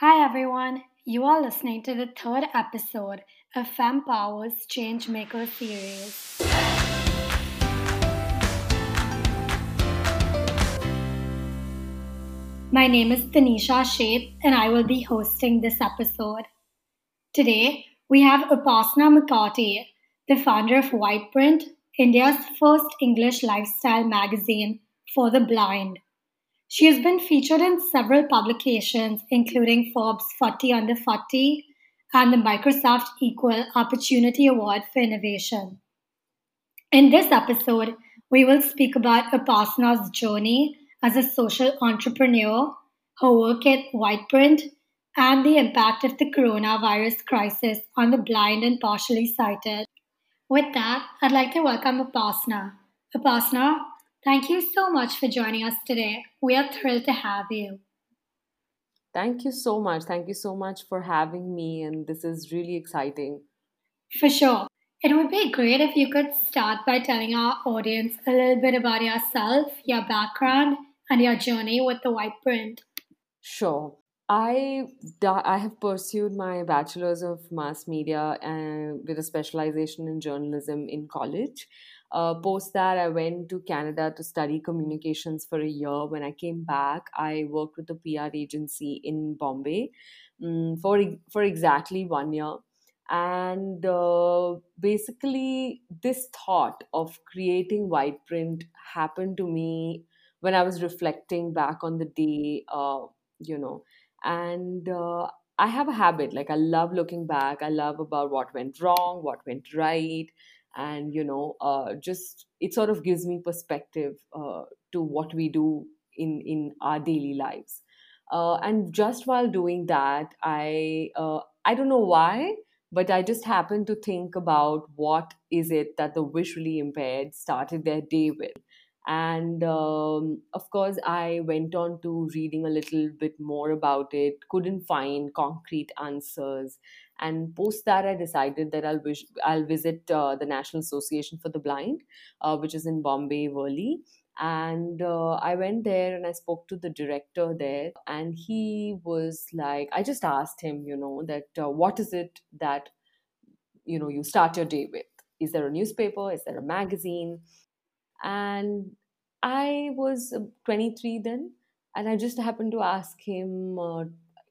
Hi everyone, you are listening to the third episode of Fem Power's Changemaker series. My name is Tanisha Sheth and I will be hosting this episode. Today, we have Upasana Makati, the founder of Whiteprint, India's first English lifestyle magazine for the blind. She has been featured in several publications, including Forbes 40 Under 40 and the Microsoft Equal Opportunity Award for Innovation. In this episode, we will speak about Upasana's journey as a social entrepreneur, her work at Whiteprint, and the impact of the coronavirus crisis on the blind and partially sighted. With that, I'd like to welcome Upasana. Upasana, Thank you so much for joining us today. We are thrilled to have you. Thank you so much. Thank you so much for having me, and this is really exciting. For sure. It would be great if you could start by telling our audience a little bit about yourself, your background, and your journey with the white print. Sure. I, I have pursued my bachelor's of mass media and with a specialization in journalism in college. Uh, post that, I went to Canada to study communications for a year. When I came back, I worked with a PR agency in Bombay um, for for exactly one year. And uh, basically, this thought of creating white print happened to me when I was reflecting back on the day, uh, you know, and uh, I have a habit like I love looking back. I love about what went wrong, what went right, and you know uh, just it sort of gives me perspective uh, to what we do in in our daily lives. Uh, and just while doing that i uh, i don't know why but i just happened to think about what is it that the visually impaired started their day with and um, of course i went on to reading a little bit more about it couldn't find concrete answers. And post that i decided that i'll wish, i'll visit uh, the national association for the blind uh, which is in bombay Worli. and uh, i went there and i spoke to the director there. And he was like i just asked him you know that uh, what is it that you know you start your day with? Is there a newspaper? Is there a magazine and i was uh, 23 then and i just happened to ask him uh,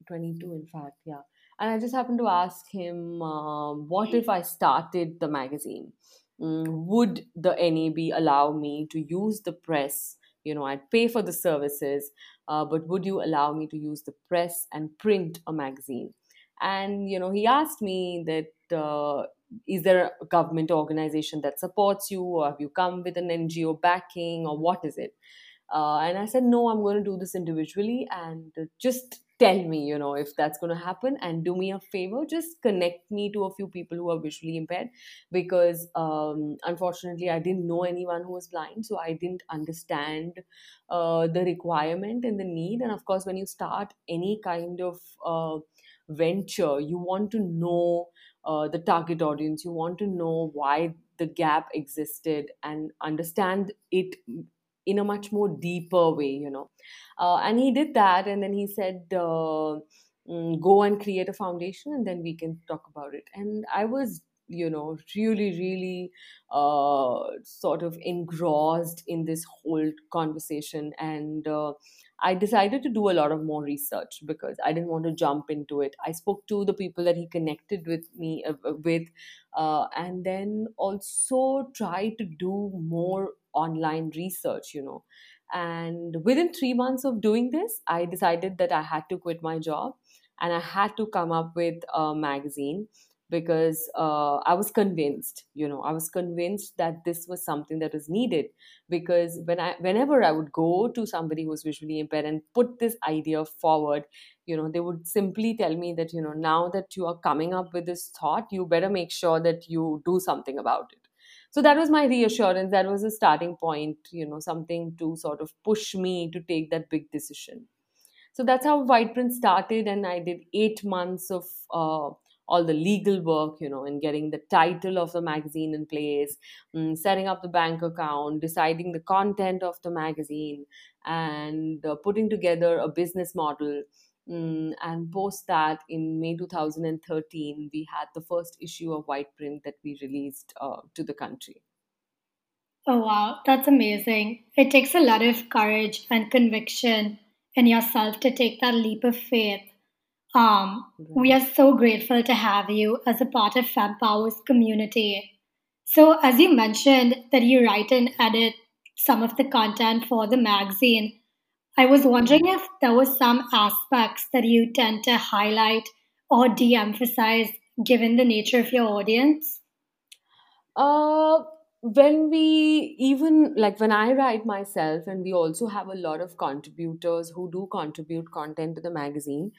22 in fact yeah and I just happened to ask him, uh, what if I started the magazine? Mm, would the NAB allow me to use the press? You know, I'd pay for the services, uh, but would you allow me to use the press and print a magazine? And, you know, he asked me that uh, is there a government organization that supports you, or have you come with an NGO backing, or what is it? Uh, and I said, no, I'm going to do this individually and just tell me, you know, if that's going to happen. And do me a favor, just connect me to a few people who are visually impaired because um, unfortunately, I didn't know anyone who was blind. So I didn't understand uh, the requirement and the need. And of course, when you start any kind of uh, venture, you want to know. Uh, the target audience. You want to know why the gap existed and understand it in a much more deeper way you know. Uh, and he did that and then he said uh, mm, go and create a foundation and then we can talk about it. And i was you know really really uh, sort of engrossed in this whole conversation. And uh, i decided to do a lot of more research because i didn't want to jump into it. I spoke to the people that he connected with me uh, with uh, and then also try to do more online research you know. And within 3 months of doing this i decided that i had to quit my job and i had to come up with a magazine because uh, i was convinced you know i was convinced that this was something that was needed because when i whenever i would go to somebody who was visually impaired and put this idea forward you know they would simply tell me that you know now that you are coming up with this thought you better make sure that you do something about it. So that was my reassurance. That was a starting point you know something to sort of push me to take that big decision. So that's how whiteprint started and i did eight months of uh, all the legal work you know in getting the title of the magazine in place um, setting up the bank account deciding the content of the magazine and uh, putting together a business model Mm, and post that, in May 2013, we had the first issue of White Print that we released uh, to the country. Oh, wow, that's amazing. It takes a lot of courage and conviction in yourself to take that leap of faith. Um, we are so grateful to have you as a part of FemPower's community. So, as you mentioned, that you write and edit some of the content for the magazine, I was wondering if there were some aspects that you tend to highlight or de emphasize given the nature of your audience. Uh, when we even like when I write myself, and we also have a lot of contributors who do contribute content to the magazine,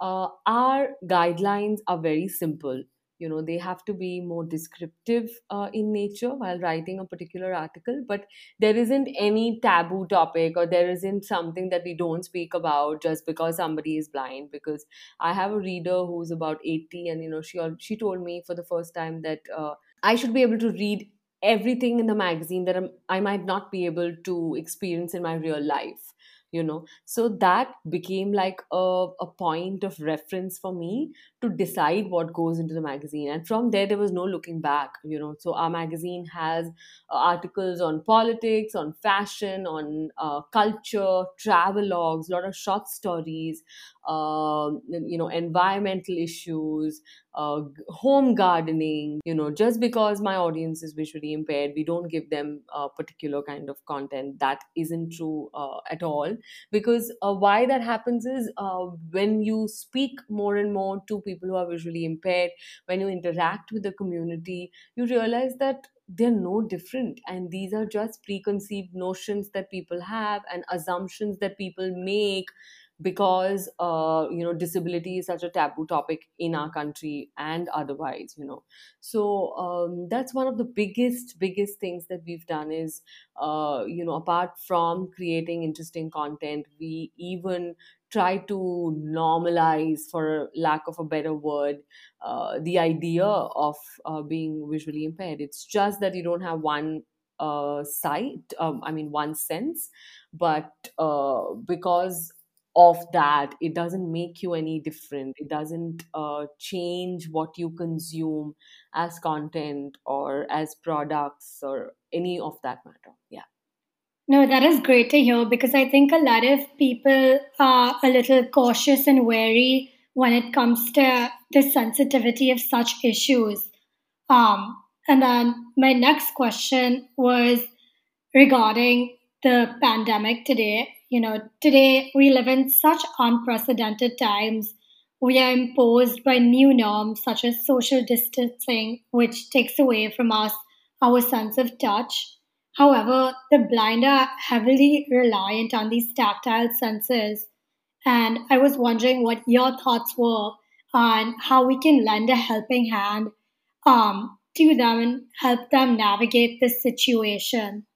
uh, our guidelines are very simple. You know they have to be more descriptive uh, in nature while writing a particular article but there isn't any taboo topic or there isn't something that we don't speak about just because somebody is blind. Because i have a reader who's about 80 and you know she she told me for the first time that uh, i should be able to read everything in the magazine that I'm, i might not be able to experience in my real life you know. So that became like a, a point of reference for me to decide what goes into the magazine. And from there there was no looking back you know. So our magazine has uh, articles on politics on fashion on uh, culture travel logs a lot of short stories um, you know environmental issues uh, home gardening you know just because my audience is visually impaired we don't give them a particular kind of content that isn't true uh, at all. Because uh, why that happens is uh, when you speak more and more to people who are visually impaired when you interact with the community you realize that they're no different. And these are just preconceived notions that people have and assumptions that people make because uh, you know disability is such a taboo topic in our country and otherwise you know. So um, that's one of the biggest biggest things that we've done is uh, you know apart from creating interesting content we even try to normalize for lack of a better word uh, the idea of uh, being visually impaired. It's just that you don't have one uh, sight um, i mean one sense but uh, because of that. It doesn't make you any different. It doesn't uh, change what you consume as content or as products or any of that matter. Yeah. No that is great to hear because i think a lot of people are a little cautious and wary when it comes to the sensitivity of such issues. Um, and then my next question was regarding the pandemic today you know, today we live in such unprecedented times. We are imposed by new norms such as social distancing, which takes away from us our sense of touch. However, the blind are heavily reliant on these tactile senses. And I was wondering what your thoughts were on how we can lend a helping hand um, to them and help them navigate this situation.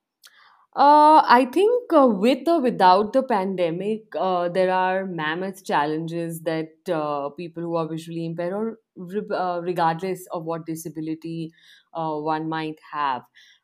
Uh, I think uh, with or without the pandemic, uh, there are mammoth challenges that uh, people who are visually impaired, or re- uh, regardless of what disability uh, one might have,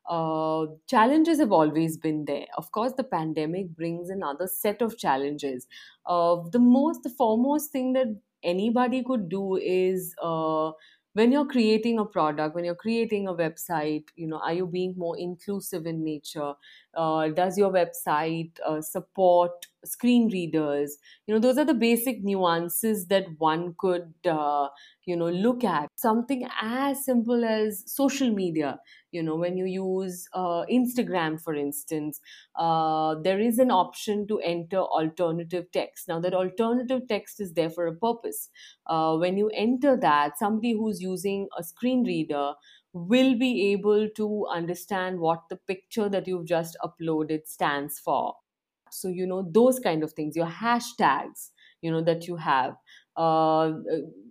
uh, challenges have always been there. Of course, the pandemic brings another set of challenges. Uh, the most, the foremost thing that anybody could do is uh, when you're creating a product when you're creating a website you know are you being more inclusive in nature uh, does your website uh, support screen readers? You know those are the basic nuances that one could uh, you know look at. Something as simple as social media. You know when you use uh, instagram for instance uh, there is an option to enter alternative text. Now that alternative text is there for a purpose. Uh, when you enter that somebody who's using a screen reader will be able to understand what the picture that you've just uploaded stands for. So you know those kind of things your hashtags you know that you have. Uh,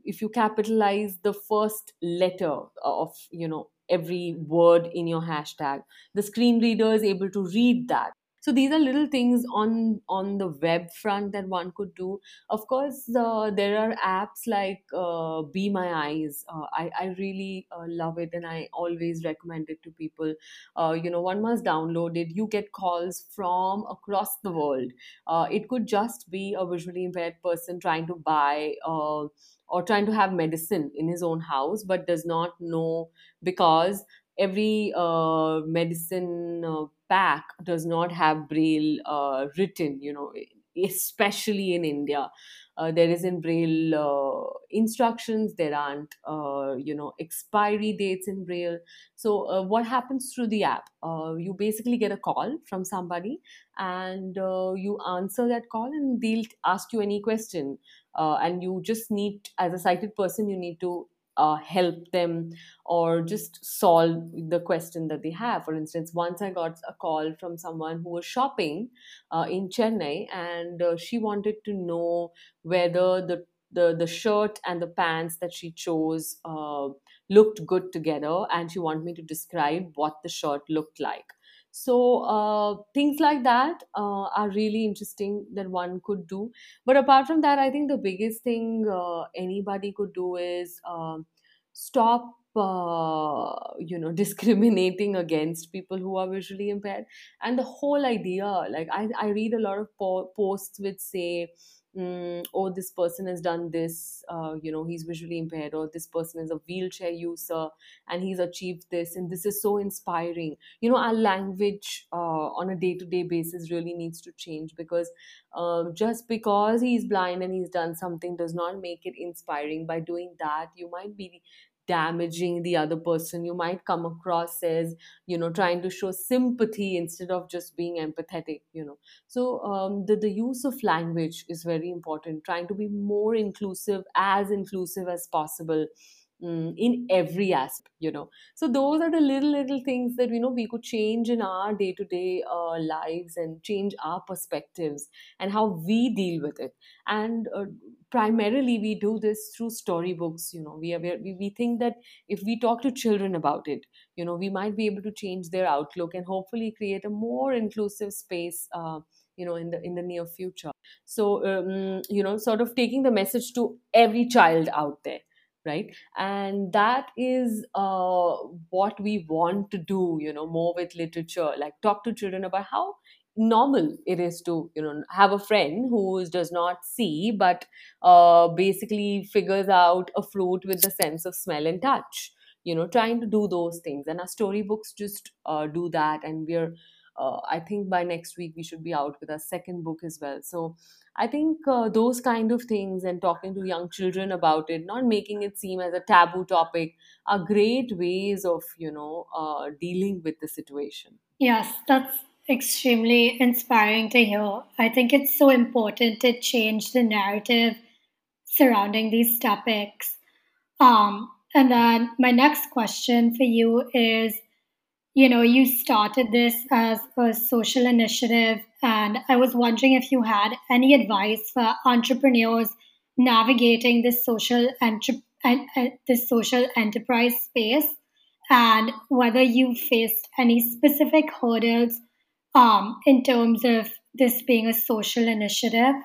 if you capitalize the first letter of you know every word in your hashtag the screen reader is able to read that so these are little things on on the web front that one could do. Of course uh, there are apps like uh, be my eyes. Uh, I, I really uh, love it and i always recommend it to people. Uh, you know one must download it. You get calls from across the world. Uh, it could just be a visually impaired person trying to buy uh, or trying to have medicine in his own house but does not know because every uh, medicine uh, pack does not have braille uh, written you know especially in india. Uh, there isn't braille uh, instructions there aren't uh, you know expiry dates in braille. So uh, what happens through the app? Uh, you basically get a call from somebody and uh, you answer that call and they'll ask you any question. And you just need as a sighted person you need to uh, help them or just solve the question that they have. For instance, once I got a call from someone who was shopping uh, in Chennai and uh, she wanted to know whether the the, the shirt and the pants that she chose uh, looked good together and she wanted me to describe what the shirt looked like so uh, things like that uh, are really interesting that one could do. But apart from that, I think the biggest thing uh, anybody could do is um stop. Uh, you know discriminating against people who are visually impaired and the whole idea like i, I read a lot of po- posts which say mm, oh this person has done this uh, you know he's visually impaired or this person is a wheelchair user and he's achieved this and this is so inspiring. You know our language uh, on a day-to-day basis really needs to change because uh, just because he's blind and he's done something does not make it inspiring. By doing that you might be damaging the other person. You might come across as you know trying to show sympathy instead of just being empathetic you know. So um, the, the use of language is very important. Trying to be more inclusive as inclusive as possible in every aspect you know. So those are the little little things that you know we could change in our day to day lives and change our perspectives and how we deal with it. And uh, primarily we do this through storybooks you know. We, are, we we think that if we talk to children about it you know we might be able to change their outlook and hopefully create a more inclusive space uh, you know in the in the near future. So um, you know sort of taking the message to every child out there right? And that is uh, what we want to do you know more with literature like talk to children about how normal it is to you know have a friend who does not see but uh, basically figures out a fruit with the sense of smell and touch you know trying to do those things. And our storybooks just uh, do that. And we're uh, i think by next week we should be out with our second book as well. So i think uh, those kind of things and talking to young children about it not making it seem as a taboo topic are great ways of you know uh, dealing with the situation Yes, that's extremely inspiring to hear. I think it's so important to change the narrative surrounding these topics. Um, and then my next question for you is you know, you started this as a social initiative, and I was wondering if you had any advice for entrepreneurs navigating this social en- en- this social enterprise space, and whether you faced any specific hurdles um, in terms of this being a social initiative.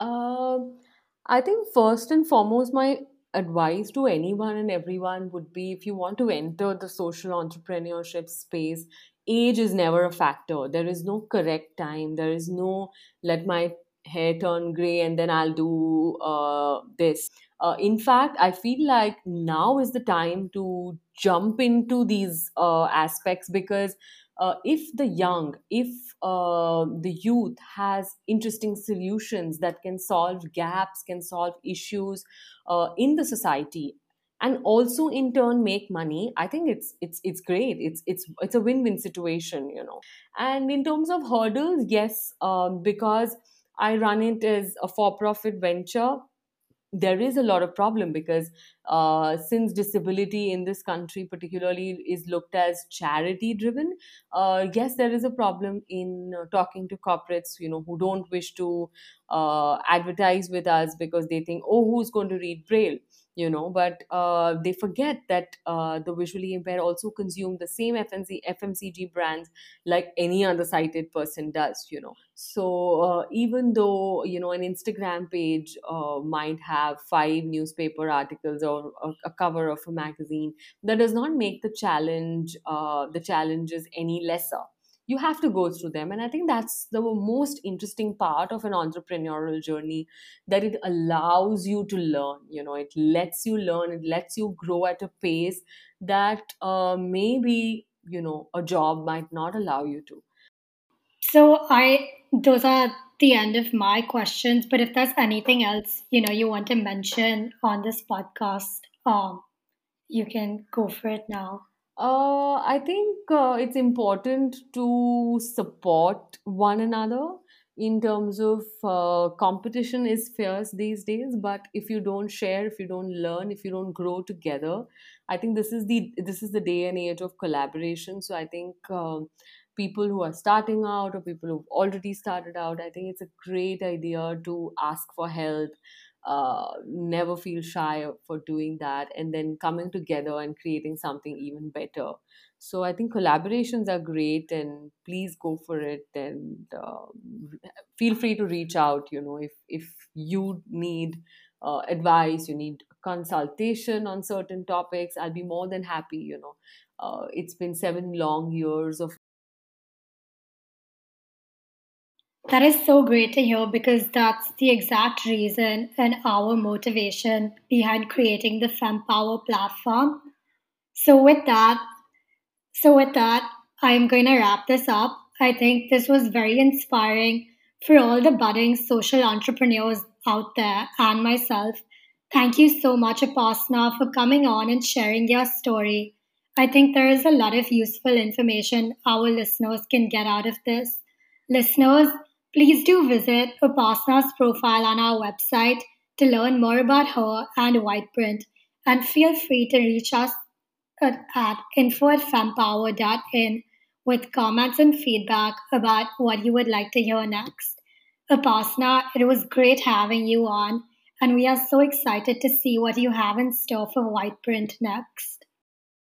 Um, I think first and foremost, my advice to anyone and everyone would be if you want to enter the social entrepreneurship space, age is never a factor. There is no correct time. There is no let my hair turn gray and then I'll do uh, this. Uh, in fact, I feel like now is the time to jump into these uh, aspects because uh, if the young, if uh, the youth has interesting solutions that can solve gaps, can solve issues uh, in the society, and also in turn make money, I think it's it's it's great. It's it's it's a win-win situation, you know. And in terms of hurdles, yes, um, because I run it as a for-profit venture there is a lot of problem because uh, since disability in this country particularly is looked as charity driven uh, yes there is a problem in uh, talking to corporates you know who don't wish to uh, advertise with us because they think oh who's going to read braille you know but uh, they forget that uh, the visually impaired also consume the same FMC, fmcg brands like any other sighted person does you know. So uh, even though you know an instagram page uh, might have five newspaper articles or, or, a cover of a magazine that does not make the challenge uh, the challenges any lesser you have to go through them. And i think that's the most interesting part of an entrepreneurial journey that it allows you to learn you know it lets you learn it lets you grow at a pace that uh, maybe you know a job might not allow you to. So i those are the end of my questions but if there's anything else you know you want to mention on this podcast um you can go for it now uh, I think uh, it's important to support one another in terms of uh, competition is fierce these days but if you don't share if you don't learn if you don't grow together i think this is the this is the day and age of collaboration. So i think um, people who are starting out or people who've already started out i think it's a great idea to ask for help uh, never feel shy for doing that and then coming together and creating something even better. So i think collaborations are great and please go for it and uh, feel free to reach out you know if if you need uh, advice you need consultation on certain topics i'll be more than happy you know. Uh, it's been seven long years of That is so great to hear because that's the exact reason and our motivation behind creating the FemPower platform. So with that, so with that, I'm going to wrap this up. I think this was very inspiring for all the budding social entrepreneurs out there and myself. Thank you so much, Upasna, for coming on and sharing your story. I think there is a lot of useful information our listeners can get out of this. Listeners, Please do visit Upasna's profile on our website to learn more about her and Whiteprint, and feel free to reach us at, at info at fempower.in with comments and feedback about what you would like to hear next. Upasna, it was great having you on, and we are so excited to see what you have in store for Whiteprint next.